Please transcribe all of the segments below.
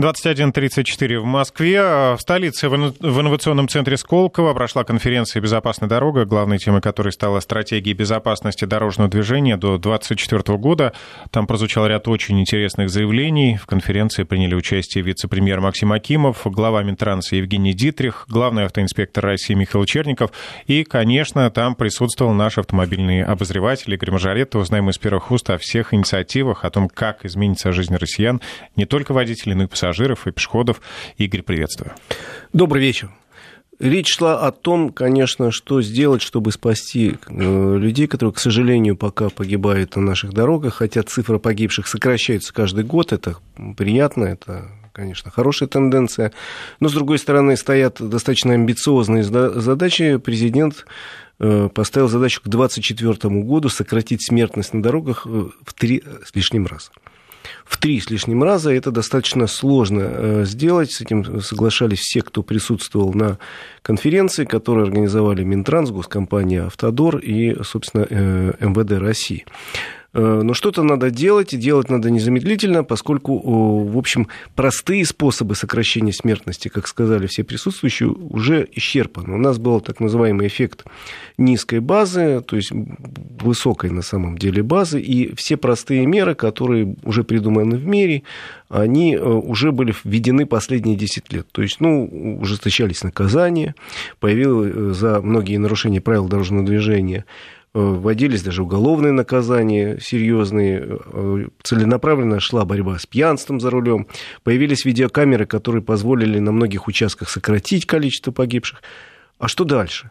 21.34 в Москве. В столице, в инновационном центре Сколково прошла конференция «Безопасная дорога», главной темой которой стала стратегия безопасности дорожного движения до 2024 года. Там прозвучал ряд очень интересных заявлений. В конференции приняли участие вице-премьер Максим Акимов, глава Минтранса Евгений Дитрих, главный автоинспектор России Михаил Черников. И, конечно, там присутствовал наш автомобильный обозреватель Игорь Мажоретто. Узнаем из первых уст о всех инициативах, о том, как изменится жизнь россиян, не только водителей, но и пассажиров пассажиров и пешеходов. Игорь, приветствую. Добрый вечер. Речь шла о том, конечно, что сделать, чтобы спасти э, людей, которые, к сожалению, пока погибают на наших дорогах, хотя цифра погибших сокращается каждый год, это приятно, это конечно, хорошая тенденция. Но, с другой стороны, стоят достаточно амбициозные задачи. Президент э, поставил задачу к 2024 году сократить смертность на дорогах э, в три с лишним раза в три с лишним раза. Это достаточно сложно э, сделать. С этим соглашались все, кто присутствовал на конференции, которую организовали Минтранс, госкомпания «Автодор» и, собственно, э, МВД России. Э, но что-то надо делать, и делать надо незамедлительно, поскольку, в общем, простые способы сокращения смертности, как сказали все присутствующие, уже исчерпаны. У нас был так называемый эффект низкой базы, то есть высокой на самом деле базы, и все простые меры, которые уже придуманы в мире, они э, уже были введены последние 10 лет. То есть, ну, ужесточались наказания, появилось э, за многие нарушения правил дорожного движения вводились даже уголовные наказания серьезные, э, целенаправленно шла борьба с пьянством за рулем, появились видеокамеры, которые позволили на многих участках сократить количество погибших. А что дальше?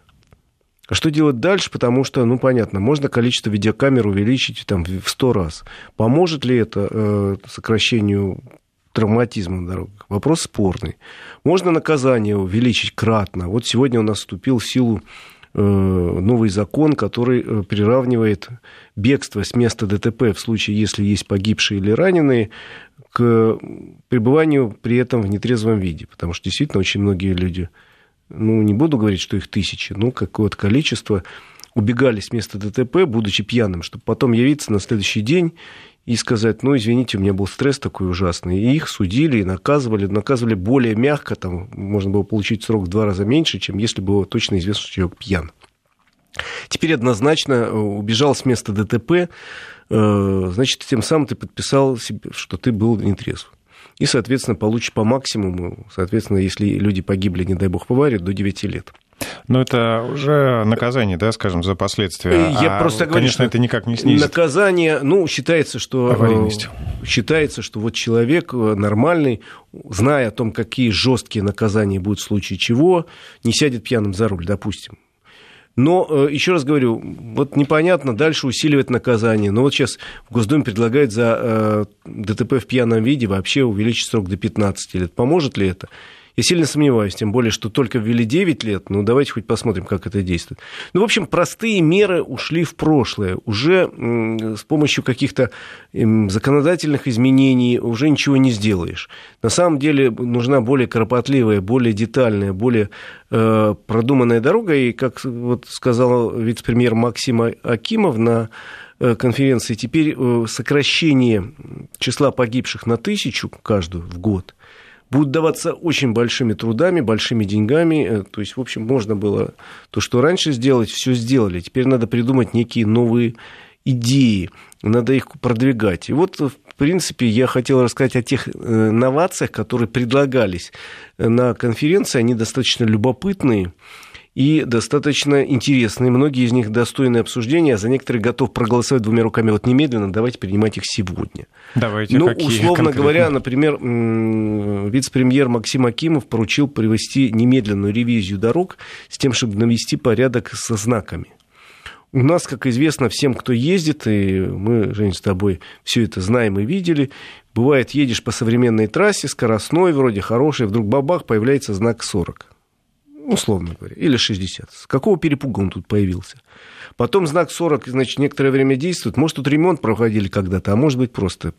А что делать дальше? Потому что, ну, понятно, можно количество видеокамер увеличить там, в 100 раз. Поможет ли это э, сокращению травматизма на дорогах? Вопрос спорный. Можно наказание увеличить кратно. Вот сегодня у нас вступил в силу Э, новый закон, который э, приравнивает бегство с места ДТП в случае, если есть погибшие или раненые, к пребыванию при этом в нетрезвом виде. Потому что действительно очень многие люди, ну, не буду говорить, что их тысячи, но какое-то количество убегали с места ДТП, будучи пьяным, чтобы потом явиться на следующий день и сказать, ну, извините, у меня был стресс такой ужасный. И их судили и наказывали, наказывали более мягко, там можно было получить срок в два раза меньше, чем если было точно известно, что человек пьян. Теперь однозначно э, убежал с места ДТП, э, значит, тем самым ты подписал себе, что ты был нетрезв. И, соответственно, получишь по максимуму, соответственно, если люди погибли, не дай бог, в аварии, до 9 лет. Но это уже наказание, да, скажем, за последствия. Я а, просто говорю, конечно, это никак не снизит. Наказание, ну, считается, что... Э, считается, что вот человек э, нормальный, зная о том, какие жесткие наказания будут в случае чего, не сядет пьяным за руль, допустим. Но, э, еще раз говорю, вот непонятно, дальше усиливать наказание. Но вот сейчас в Госдуме предлагают за ДТП в пьяном виде вообще увеличить срок до 15 лет. Поможет ли это? Я сильно сомневаюсь, тем более, что только ввели 9 лет. Ну, давайте хоть посмотрим, как это действует. Ну, в общем, простые меры ушли в прошлое. Уже с помощью каких-то законодательных изменений уже ничего не сделаешь. На самом деле нужна более кропотливая, более детальная, более э, продуманная дорога. И, как вот сказал вице-премьер Максима Акимов на э, конференции, теперь э, сокращение числа погибших на тысячу каждую в год – будут даваться очень большими трудами, большими деньгами. Э, то есть, в общем, можно было то, что раньше сделать, все сделали. Теперь надо придумать некие новые идеи, надо их продвигать. И вот, в принципе, я хотел рассказать о тех э, новациях, которые предлагались на конференции. Они достаточно любопытные и достаточно интересные. Многие из них достойны обсуждения, а за некоторые готов проголосовать двумя руками вот немедленно. Давайте принимать их сегодня. Давайте, ну, условно конкретно? говоря, например, вице-премьер Максим Акимов поручил провести немедленную ревизию дорог с тем, чтобы навести порядок со знаками. У нас, как известно всем, кто ездит, и мы, Жень, с тобой все это знаем и видели, бывает, едешь по современной трассе, скоростной, вроде хорошей, вдруг бабах, появляется знак 40 условно говоря, или 60. С какого перепуга он тут появился? Потом знак 40, значит, некоторое время действует. Может, тут ремонт проходили когда-то, а может быть, просто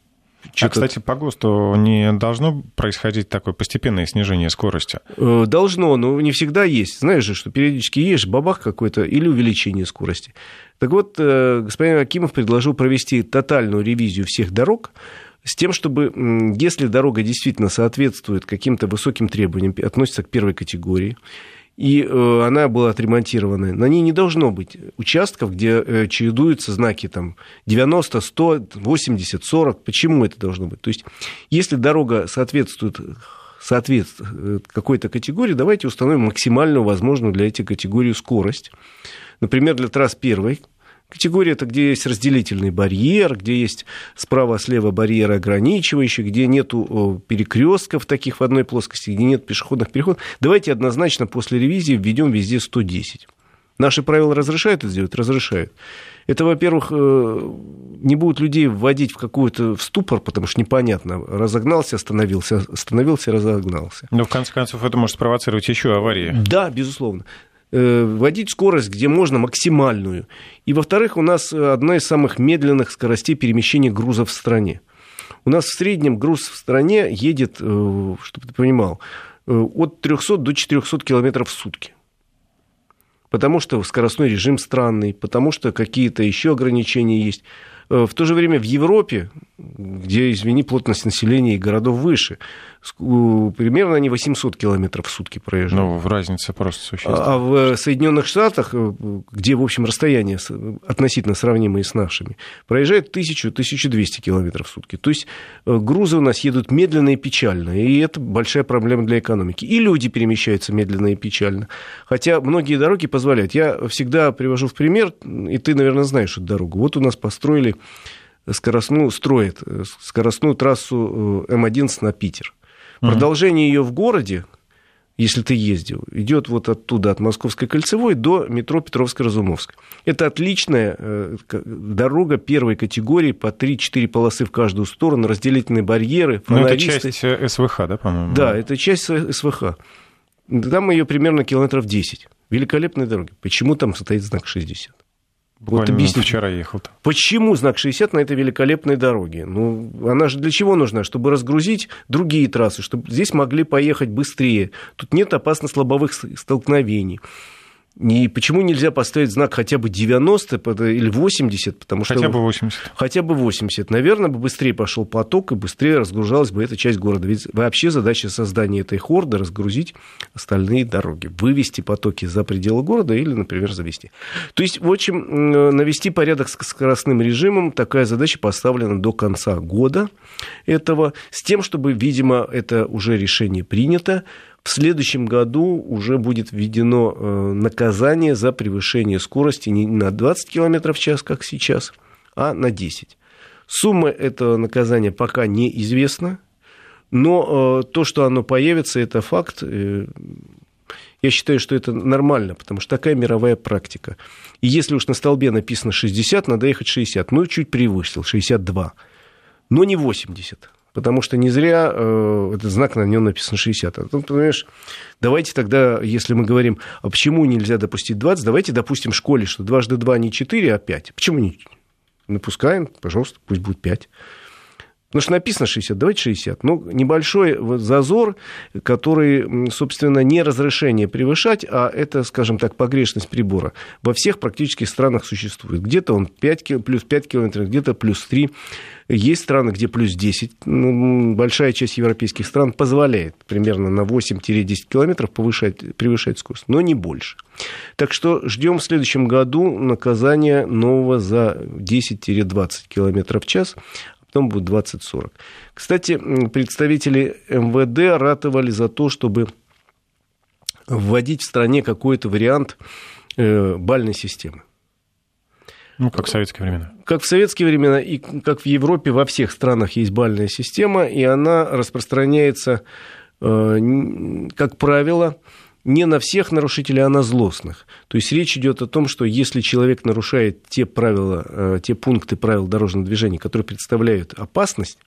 а, кстати, по ГОСТу не должно происходить такое постепенное снижение скорости? Э, должно, но не всегда есть. Знаешь же, что периодически едешь, бабах какой-то или увеличение скорости. Так вот, э, господин Акимов предложил провести тотальную ревизию всех дорог, с тем, чтобы, если дорога действительно соответствует каким-то высоким требованиям, относится к первой категории, и э, она была отремонтирована. На ней не должно быть участков, где э, чередуются знаки там, 90, 100, 80, 40. Почему это должно быть? То есть, если дорога соответствует соответствует какой-то категории, давайте установим максимальную возможную для этой категории скорость. Например, для трасс первой Категория это где есть разделительный барьер, где есть справа-слева барьеры ограничивающие, где нет перекрестков таких в одной плоскости, где нет пешеходных переходов. Давайте однозначно после ревизии введем везде 110. Наши правила разрешают это сделать? Разрешают. Это, во-первых, э, не будут людей вводить в какой-то в ступор, потому что непонятно. Разогнался, остановился, остановился, разогнался. Но, в конце концов, это может спровоцировать еще аварии. Да, безусловно. Э, вводить скорость, где можно, максимальную. И, во-вторых, у нас одна из самых медленных скоростей перемещения грузов в стране. У нас в среднем груз в стране едет, э, чтобы ты понимал, э, от 300 до 400 километров в сутки. Потому что скоростной режим странный, потому что какие-то еще ограничения есть. В то же время в Европе, где, извини, плотность населения и городов выше, примерно они 800 километров в сутки проезжают. Ну, в разница просто существенная. А в Соединенных Штатах, э, где, в общем, расстояние относительно сравнимые с нашими, проезжает 1000-1200 километров в сутки. То есть э, грузы у нас едут медленно и печально, и это большая проблема для экономики. И люди перемещаются медленно и печально. Хотя многие дороги позволяют. Я всегда привожу в пример, и ты, наверное, знаешь эту дорогу. Вот у нас построили скоростную, строят э, скоростную трассу М11 на Питер. Продолжение ее в городе, если ты ездил, идет вот оттуда, от Московской кольцевой до метро Петровско-Разумовск. Это отличная э, дорога первой категории, по 3-4 полосы в каждую сторону, разделительные барьеры, фонаристы. Ну, это часть э, СВХ, да, по-моему? Да, это часть СВХ. Там ее примерно километров 10. Великолепная дорога. Почему там стоит знак 60? Буквально вот объясните, вчера ехал. -то. Почему знак 60 на этой великолепной дороге? Ну, она же для чего нужна? Чтобы разгрузить другие трассы, чтобы здесь могли поехать быстрее. Тут нет опасно слабовых столкновений. И почему нельзя поставить знак хотя бы 90 или 80? Потому что, хотя бы 80. Хотя бы 80. Наверное, бы быстрее пошел поток и быстрее разгружалась бы эта часть города. Ведь вообще задача создания этой хорды – разгрузить остальные дороги. Вывести потоки за пределы города или, например, завести. То есть, в общем, навести порядок с скоростным режимом. Такая задача поставлена до конца года этого. С тем, чтобы, видимо, это уже решение принято в следующем году уже будет введено э, наказание за превышение скорости не на 20 км в час, как сейчас, а на 10. Сумма этого наказания пока неизвестна, но э, то, что оно появится, это факт. Э, я считаю, что это нормально, потому что такая мировая практика. И если уж на столбе написано 60, надо ехать 60. Ну, чуть превысил, 62. Но не 80 потому что не зря э, этот знак на нем написан 60. А тут, понимаешь, давайте тогда, если мы говорим, а почему нельзя допустить 20, давайте допустим в школе, что дважды 2 не 4, а 5. Почему не? Напускаем, пожалуйста, пусть будет 5. Потому что написано 60, давайте 60. Ну, небольшой зазор, который, собственно, не разрешение превышать, а это, скажем так, погрешность прибора. Во всех практически странах существует. Где-то он 5, плюс 5 километров, где-то плюс 3. Есть страны, где плюс 10. Ну, большая часть европейских стран позволяет примерно на 8-10 километров повышать, превышать скорость, но не больше. Так что ждем в следующем году наказания нового за 10-20 километров в час потом будет 20-40. Кстати, представители МВД ратовали за то, чтобы вводить в стране какой-то вариант э, бальной системы. Ну, как в советские времена. Как в советские времена и как в Европе во всех странах есть бальная система, и она распространяется, э, как правило, не на всех нарушителей, а на злостных. То есть речь идет о том, что если человек нарушает те правила, э, те пункты правил дорожного движения, которые представляют опасность,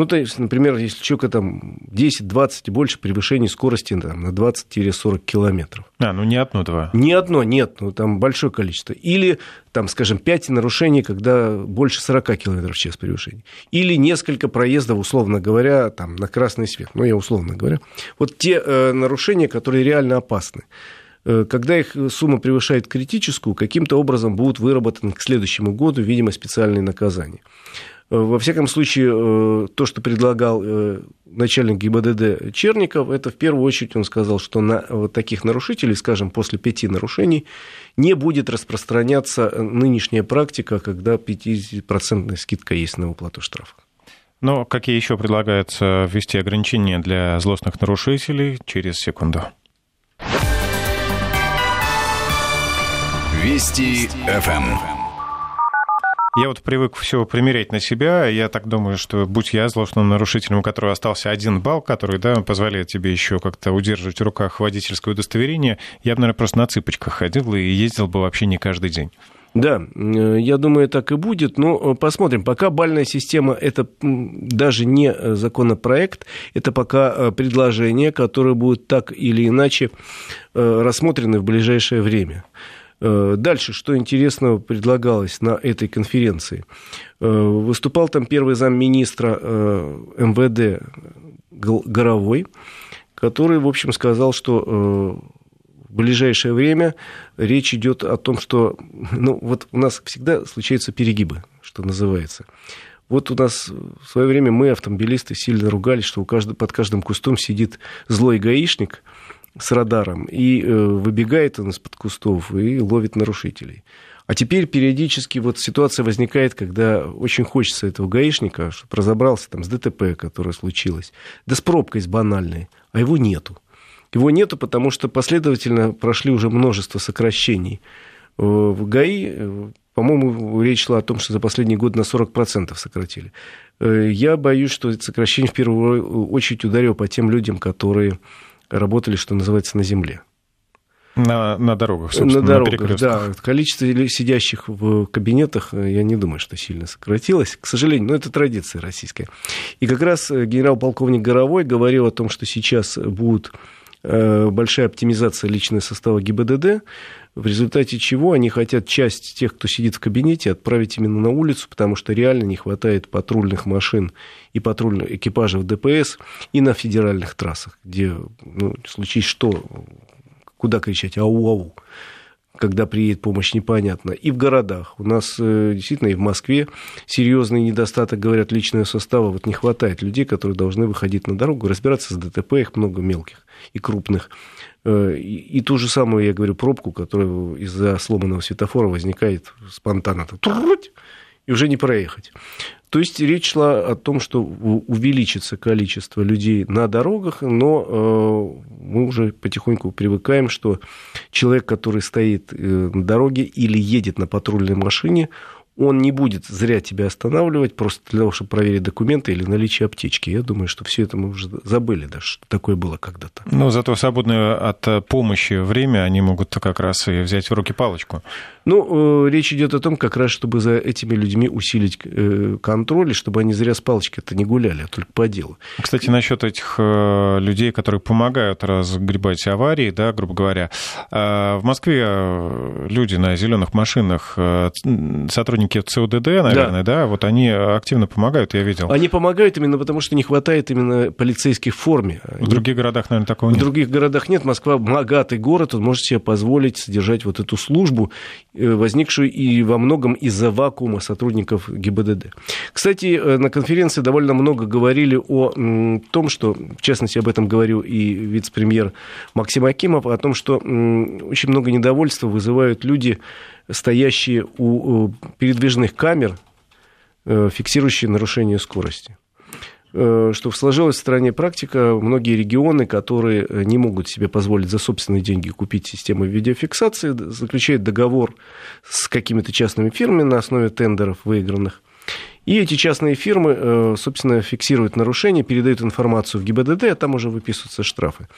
ну, то есть, например, если человека там 10, 20 и больше превышений скорости там, на 20-40 километров. А, ну не одно-два. Не одно, нет, ну там большое количество. Или, там, скажем, 5 нарушений, когда больше 40 километров в час превышения. Или несколько проездов, условно говоря, там, на красный свет. Ну, я условно говоря. Вот те э, нарушения, которые реально опасны э, когда их сумма превышает критическую, каким-то образом будут выработаны к следующему году, видимо, специальные наказания. Во всяком случае, то, что предлагал начальник ГИБДД Черников, это в первую очередь он сказал, что на вот таких нарушителей, скажем, после пяти нарушений, не будет распространяться нынешняя практика, когда 50% скидка есть на уплату штрафа. Но какие еще предлагается ввести ограничения для злостных нарушителей через секунду? Вести ФМ. Я вот привык все примерять на себя. Я так думаю, что будь я злостным нарушителем, у которого остался один балл, который да, позволяет тебе еще как-то удерживать в руках водительское удостоверение, я бы, наверное, просто на цыпочках ходил и ездил бы вообще не каждый день. Да, э, я думаю, так и будет. Но э, посмотрим. Пока бальная система – это даже не э, законопроект, это пока предложение, которое будет так или иначе рассмотрены в ближайшее время. Дальше, что интересного предлагалось на этой конференции? Выступал там первый замминистра МВД Горовой, который, в общем, сказал, что в ближайшее время речь идет о том, что ну, вот у нас всегда случаются перегибы, что называется. Вот у нас в свое время мы, автомобилисты, сильно ругались, что у каждого, под каждым кустом сидит злой гаишник с радаром, и э, выбегает он из-под кустов и ловит нарушителей. А теперь периодически вот ситуация возникает, когда очень хочется этого гаишника, чтобы разобрался там с ДТП, которое случилось, да с пробкой с банальной, а его нету. Его нету, потому что последовательно прошли уже множество сокращений. Э, в ГАИ, э, по-моему, речь шла о том, что за последний год на 40% сократили. Я боюсь, что сокращение в первую очередь ударило по тем людям, которые работали, что называется, на земле. На, на дорогах, собственно, на дорогах, на да. Количество сидящих в кабинетах, я не думаю, что сильно сократилось. К сожалению, но это традиция российская. И как раз генерал-полковник Горовой говорил о том, что сейчас будут Э, большая оптимизация личного состава ГИБДД, в результате чего они хотят часть тех, кто сидит в кабинете, отправить именно на улицу, потому что реально не хватает патрульных машин и патрульных экипажей ДПС и на федеральных трассах, где, ну, в случае что, куда кричать «ау-ау» когда приедет помощь, непонятно. И в городах. У нас э, действительно и в Москве серьезный недостаток, говорят, личного состава. Вот не хватает людей, которые должны выходить на дорогу, разбираться с ДТП, их много мелких и крупных. Э, и, ту же самую, я говорю, пробку, которая из-за сломанного светофора возникает спонтанно. И уже не проехать. То есть речь шла о том, что увеличится количество людей на дорогах, но э, мы уже потихоньку привыкаем, что человек, который стоит э, на дороге или едет на патрульной машине, он не будет зря тебя останавливать просто для того, чтобы проверить документы или наличие аптечки. Я думаю, что все это мы уже забыли даже, что такое было когда-то. Но зато свободное от помощи время они могут как раз и взять в руки палочку. Ну, э, речь идет о том, как раз, чтобы за этими людьми усилить э, контроль, и чтобы они зря с палочкой-то не гуляли, а только по делу. Кстати, насчет этих э, людей, которые помогают разгребать аварии, да, грубо говоря. В Москве люди на зеленых машинах, сотрудники ЦУДД, наверное, да. да, вот они активно помогают, я видел. Они помогают именно потому, что не хватает именно полицейских в форме. В других городах, наверное, такого нет. В других городах нет. Москва богатый город, он может себе позволить содержать вот эту службу возникшую и во многом из-за вакуума сотрудников ГИБДД. Кстати, э, на конференции довольно много говорили о том, что, в частности, об этом говорил и вице-премьер Максим Акимов, о том, что очень много недовольства вызывают люди, стоящие у передвижных камер, э, фиксирующие нарушение скорости. Э, что сложилась в стране практика, многие регионы, которые э, не могут себе позволить за собственные деньги купить систему видеофиксации, заключают договор с какими-то частными фирмами на основе тендеров выигранных. И эти частные фирмы, э, собственно, фиксируют нарушения, передают информацию в ГИБДД, а там уже выписываются штрафы.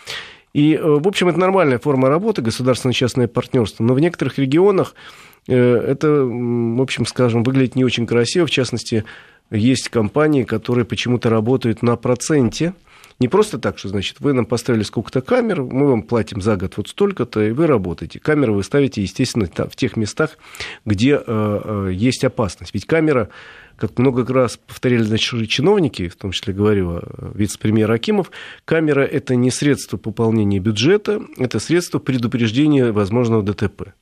И, в общем, это нормальная форма работы, государственно-частное партнерство. Но в некоторых регионах это, в общем, скажем, выглядит не очень красиво. В частности, есть компании, которые почему-то работают на проценте. Не просто так, что, значит, вы нам поставили сколько-то камер, мы вам платим за год вот столько-то, и вы работаете. Камеры вы ставите, естественно, в тех местах, где э, э, есть опасность. Ведь камера, как много раз повторяли значит, чиновники, в том числе говорю вице-премьер Акимов, камера – это не средство пополнения бюджета, это средство предупреждения возможного ДТП.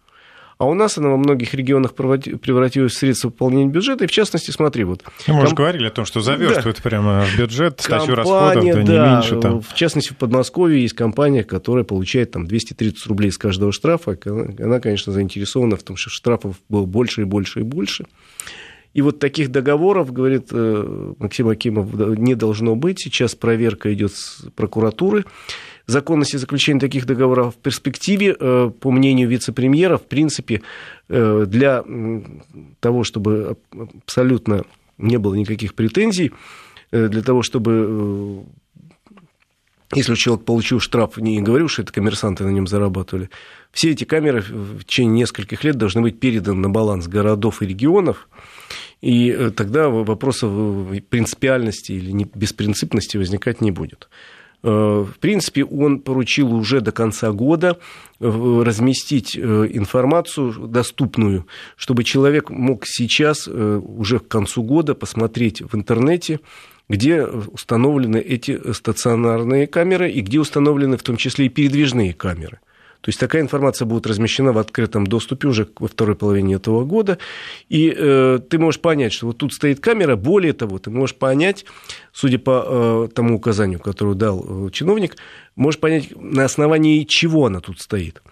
А у нас она во многих регионах превратилась в средство выполнения бюджета. И в частности, смотри, вот... Ну, мы ком... уже говорили о том, что заверстывают да. прямо бюджет статью расходов, да, да, не меньше. Там. В частности, в Подмосковье есть компания, которая получает там 230 рублей с каждого штрафа. Она, конечно, заинтересована в том, что штрафов было больше и больше и больше. И вот таких договоров, говорит э, Максим Акимов, не должно быть. Сейчас проверка идет с прокуратуры законности заключения таких договоров в перспективе, э, по мнению вице-премьера, в принципе, э, для того, чтобы абсолютно не было никаких претензий, для того, чтобы если человек получил штраф, не говорю, что это коммерсанты на нем зарабатывали, все эти камеры в течение нескольких лет должны быть переданы на баланс городов и регионов, и э, тогда вопросов принципиальности или беспринципности возникать не будет. Э, в принципе, он поручил уже до конца года э, разместить информацию доступную, чтобы человек мог сейчас, уже к концу года, посмотреть в интернете, где установлены эти стационарные камеры и где установлены в том числе и передвижные камеры. То есть такая информация будет размещена в открытом доступе уже во второй половине этого года. И э, ты можешь понять, что вот тут стоит камера. Более того, ты можешь понять, судя по э, тому указанию, которое дал э, чиновник, можешь понять, на основании чего она тут стоит.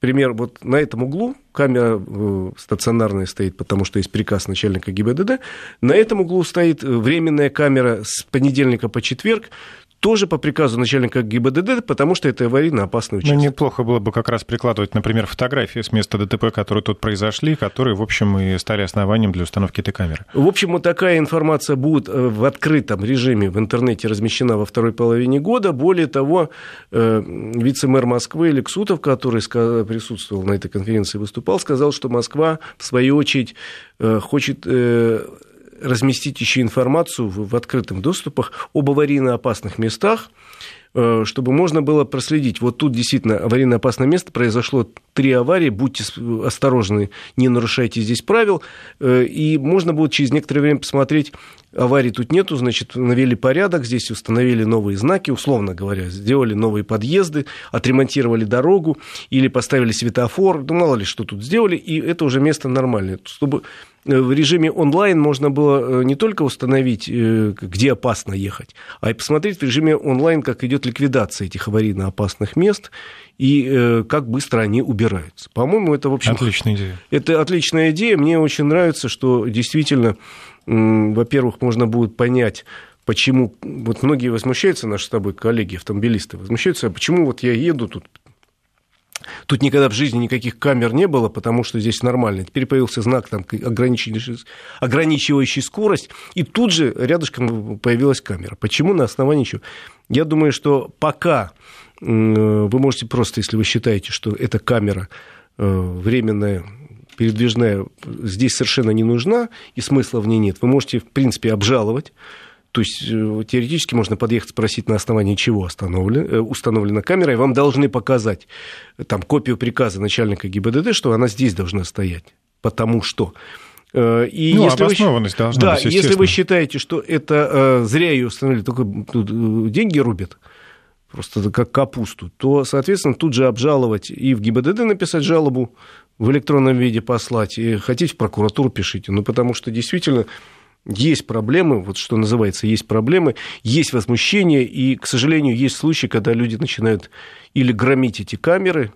Пример, вот на этом углу камера э, стационарная стоит, потому что есть приказ начальника ГИБДД. На этом углу стоит временная камера с понедельника по четверг тоже по приказу начальника ГИБДД, потому что это аварийно опасный участок. Ну, неплохо было бы как раз прикладывать, например, фотографии с места ДТП, которые тут произошли, которые, в общем, и стали основанием для установки этой камеры. В общем, вот такая информация будет э, в открытом режиме в интернете размещена во второй половине года. Более того, э, вице-мэр Москвы Лексутов, который присутствовал на этой конференции, выступал, сказал, что Москва, в свою очередь, э, хочет разместить еще информацию в, в открытых доступах об аварийно опасных местах, э, чтобы можно было проследить. Вот тут действительно аварийно опасное место, произошло три аварии, будьте осторожны, не нарушайте здесь правил, э, и можно будет через некоторое время посмотреть, аварий тут нету, значит, навели порядок, здесь установили новые знаки, условно говоря, сделали новые подъезды, отремонтировали дорогу или поставили светофор, ну, мало ли что тут сделали, и это уже место нормальное. Чтобы Э, в режиме онлайн можно было э, не только установить, э, где опасно ехать, а и посмотреть в режиме онлайн, как идет ликвидация этих аварийно опасных мест и как быстро они убираются. По-моему, это, в общем... Отличная идея. Это отличная идея. Мне очень нравится, что действительно, во-первых, можно будет понять, почему... Вот многие возмущаются, наши с тобой коллеги, автомобилисты, возмущаются, а почему вот я еду тут Тут никогда в жизни никаких камер не было, потому что здесь нормально. Теперь появился знак, там, ограничивающий, ограничивающий скорость, и тут же рядышком появилась камера. Почему? На основании чего? Я думаю, что пока вы можете просто, если вы считаете, что эта камера э, временная, передвижная, здесь совершенно не нужна, и смысла в ней нет, вы можете, в принципе, обжаловать. То есть э, теоретически можно подъехать, спросить, на основании чего установлена, э, установлена камера, и вам должны показать э, там, копию приказа начальника ГИБДД, что она здесь должна стоять. Потому что и ну, если обоснованность вы, должна да, быть, если вы считаете, что это зря ее установили, только деньги рубят, просто как капусту, то, соответственно, тут же обжаловать и в ГИБДД написать жалобу, в электронном виде послать, и хотите в прокуратуру пишите. Ну, потому что действительно есть проблемы, вот что называется, есть проблемы, есть возмущение, и, к сожалению, есть случаи, когда люди начинают или громить эти камеры,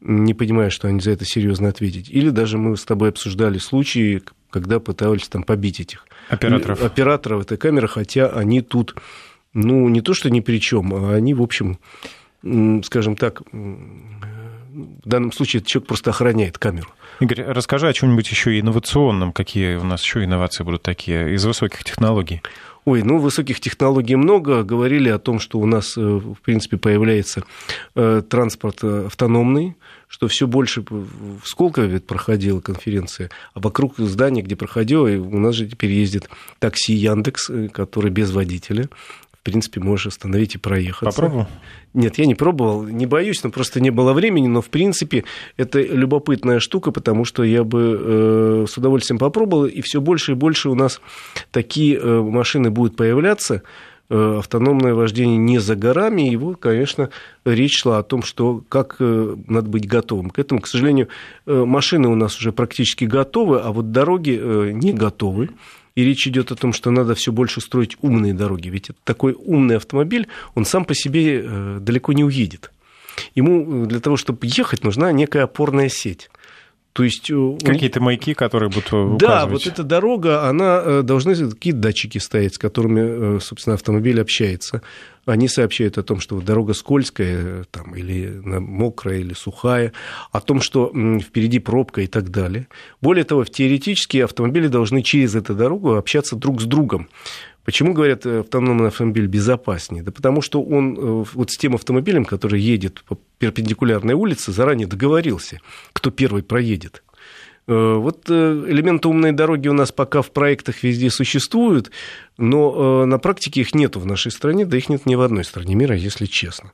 не понимая, что они за это серьезно ответить, или даже мы с тобой обсуждали случаи, когда пытались там побить этих операторов, операторов этой камеры, хотя они тут, ну, не то, что ни при чем, а они, в общем, скажем так, в данном случае этот человек просто охраняет камеру. Игорь, расскажи о чем-нибудь еще инновационном. Какие у нас еще инновации будут такие из высоких технологий? Ой, ну, высоких технологий много. Говорили о том, что у нас, э, в принципе, появляется э, транспорт э, автономный, что все больше в Сколково ведь проходила конференция, а вокруг здания, где проходила, у нас же теперь ездит такси Яндекс, который без водителя принципе, можешь остановить и проехать. Попробовал? Нет, я не пробовал, не боюсь, но просто не было времени, но, в принципе, это любопытная штука, потому что я бы э, с удовольствием попробовал, и все больше и больше у нас такие э, машины будут появляться, э, автономное вождение не за горами, и вот, конечно, речь шла о том, что как э, надо быть готовым к этому. К сожалению, машины у нас уже практически готовы, а вот дороги не готовы. И речь идет о том, что надо все больше строить умные дороги. Ведь такой умный автомобиль, он сам по себе далеко не уедет. Ему для того, чтобы ехать, нужна некая опорная сеть. То есть... Э, Какие-то маяки, которые будут указывать. Да, вот эта дорога, она э, должны какие датчики стоять, с которыми, э, собственно, автомобиль общается. Они сообщают о том, что дорога скользкая там, или мокрая, или сухая, о том, что впереди пробка и так далее. Более того, теоретически автомобили должны через эту дорогу общаться друг с другом. Почему, говорят, автономный автомобиль безопаснее? Да потому что он вот с тем автомобилем, который едет по перпендикулярной улице, заранее договорился, кто первый проедет. Э, вот э, элементы умной дороги у нас пока в проектах везде существуют, но э, на практике их нет в нашей стране, да их нет ни в одной стране мира, если честно.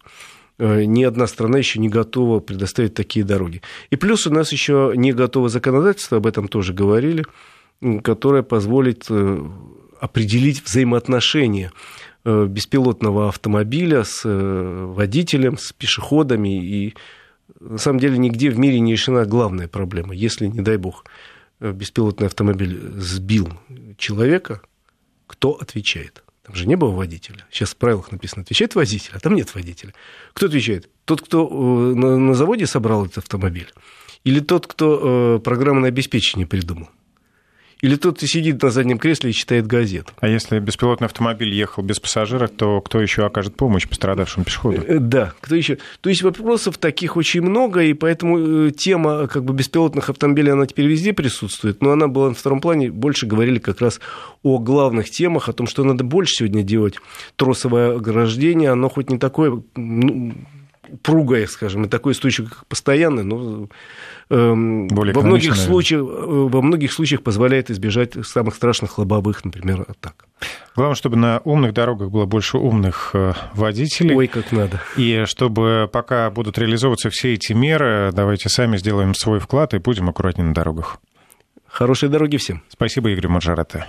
Ни одна страна еще не готова предоставить такие дороги. И плюс у нас еще не готово законодательство, об этом тоже говорили, которое позволит определить взаимоотношения беспилотного автомобиля с водителем, с пешеходами и на самом деле нигде в мире не решена главная проблема. Если, не дай бог, беспилотный автомобиль сбил человека, кто отвечает? Там же не было водителя. Сейчас в правилах написано, отвечает водитель, а там нет водителя. Кто отвечает? Тот, кто э, на заводе собрал этот автомобиль? Или тот, кто э, программное обеспечение придумал? Или тот, кто сидит на заднем кресле и читает газету. А если беспилотный автомобиль ехал без пассажира, то кто еще окажет помощь пострадавшему пешеходу? Э, да, кто еще? То есть вопросов таких очень много, и поэтому э, тема как бы беспилотных автомобилей, она теперь везде присутствует, но она была на втором плане, больше говорили как раз о главных темах, о том, что надо больше сегодня делать тросовое ограждение, оно хоть не такое ну, упругое, скажем, и такое устойчивое, как постоянное, но Эм, Более во, многих случаях, э, во многих случаях позволяет избежать самых страшных лобовых, например, атак. Главное, чтобы на умных дорогах было больше умных э, водителей. Ой, как надо. И чтобы пока будут реализовываться все эти меры, давайте сами сделаем свой вклад и будем аккуратнее на дорогах. Хорошей дороги всем. Спасибо, Игорь Маржарата.